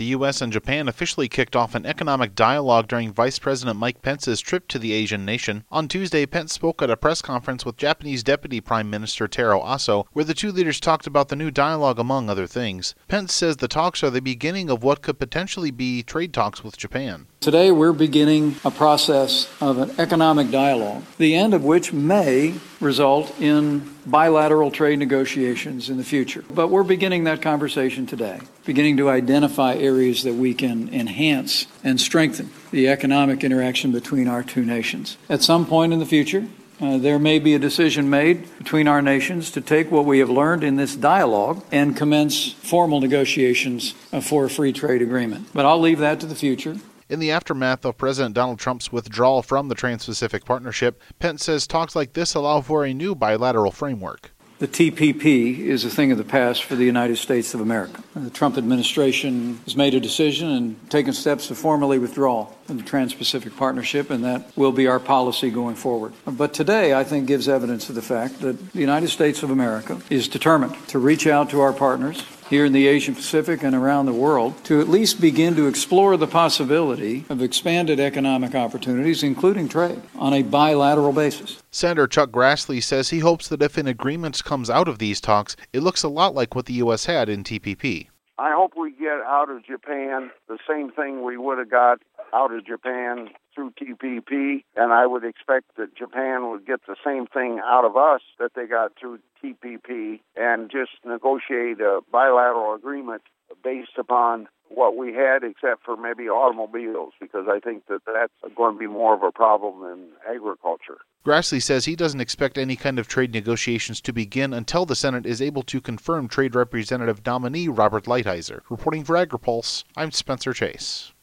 The U.S. and Japan officially kicked off an economic dialogue during Vice President Mike Pence's trip to the Asian nation. On Tuesday, Pence spoke at a press conference with Japanese Deputy Prime Minister Taro Aso, where the two leaders talked about the new dialogue, among other things. Pence says the talks are the beginning of what could potentially be trade talks with Japan. Today, we're beginning a process of an economic dialogue, the end of which may result in bilateral trade negotiations in the future. But we're beginning that conversation today, beginning to identify areas that we can enhance and strengthen the economic interaction between our two nations. At some point in the future, uh, there may be a decision made between our nations to take what we have learned in this dialogue and commence formal negotiations uh, for a free trade agreement. But I'll leave that to the future. In the aftermath of President Donald Trump's withdrawal from the Trans Pacific Partnership, Pence says talks like this allow for a new bilateral framework. The TPP is a thing of the past for the United States of America. The Trump administration has made a decision and taken steps to formally withdraw from the Trans Pacific Partnership, and that will be our policy going forward. But today, I think, gives evidence of the fact that the United States of America is determined to reach out to our partners here in the Asian Pacific and around the world to at least begin to explore the possibility of expanded economic opportunities, including trade, on a bilateral basis. Senator Chuck Grassley says he hopes that if an agreement comes out of these talks, it looks a lot like what the U.S. had in TPP. I hope we get out of Japan the same thing we would have got out of Japan through TPP, and I would expect that Japan would get the same thing out of us that they got through TPP and just negotiate a bilateral agreement based upon what we had, except for maybe automobiles, because I think that that's going to be more of a problem than agriculture. Grassley says he doesn't expect any kind of trade negotiations to begin until the Senate is able to confirm Trade Representative nominee Robert Lighthizer. Reporting for AgriPulse, I'm Spencer Chase.